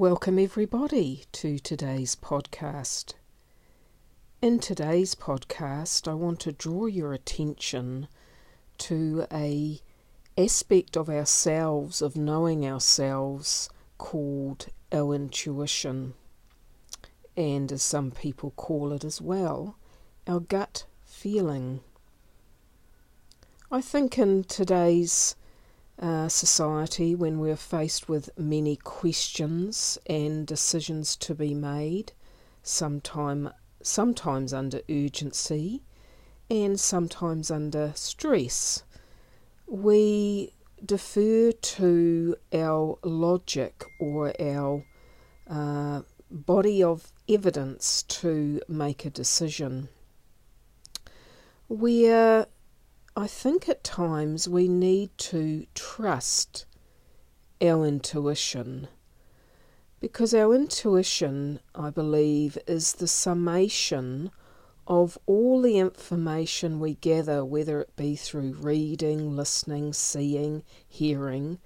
Welcome, everybody, to today's podcast. In today's podcast, I want to draw your attention to a aspect of ourselves, of knowing ourselves, called our intuition, and as some people call it as well, our gut feeling. I think in today's uh, society when we're faced with many questions and decisions to be made, sometime, sometimes under urgency and sometimes under stress. We defer to our logic or our uh, body of evidence to make a decision. Where I think at times we need to trust our intuition because our intuition, I believe, is the summation of all the information we gather, whether it be through reading, listening, seeing, hearing,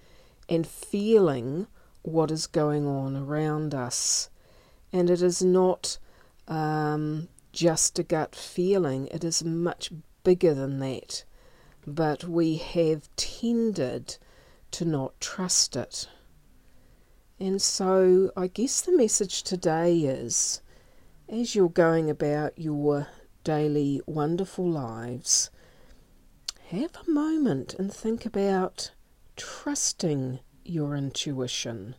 and feeling what is going on around us. And it is not um, just a gut feeling, it is much bigger than that but we have tended to not trust it. And so I guess the message today is as you're going about your daily wonderful lives, have a moment and think about trusting your intuition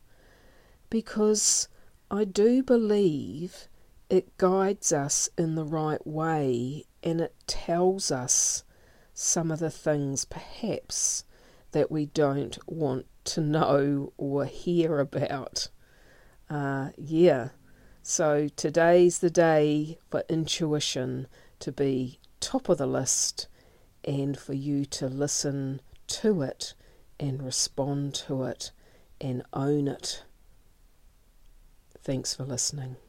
because I do believe it guides us in the right way and it tells us some of the things perhaps that we don't want to know or hear about. Uh, yeah, so today's the day for intuition to be top of the list and for you to listen to it and respond to it and own it. Thanks for listening.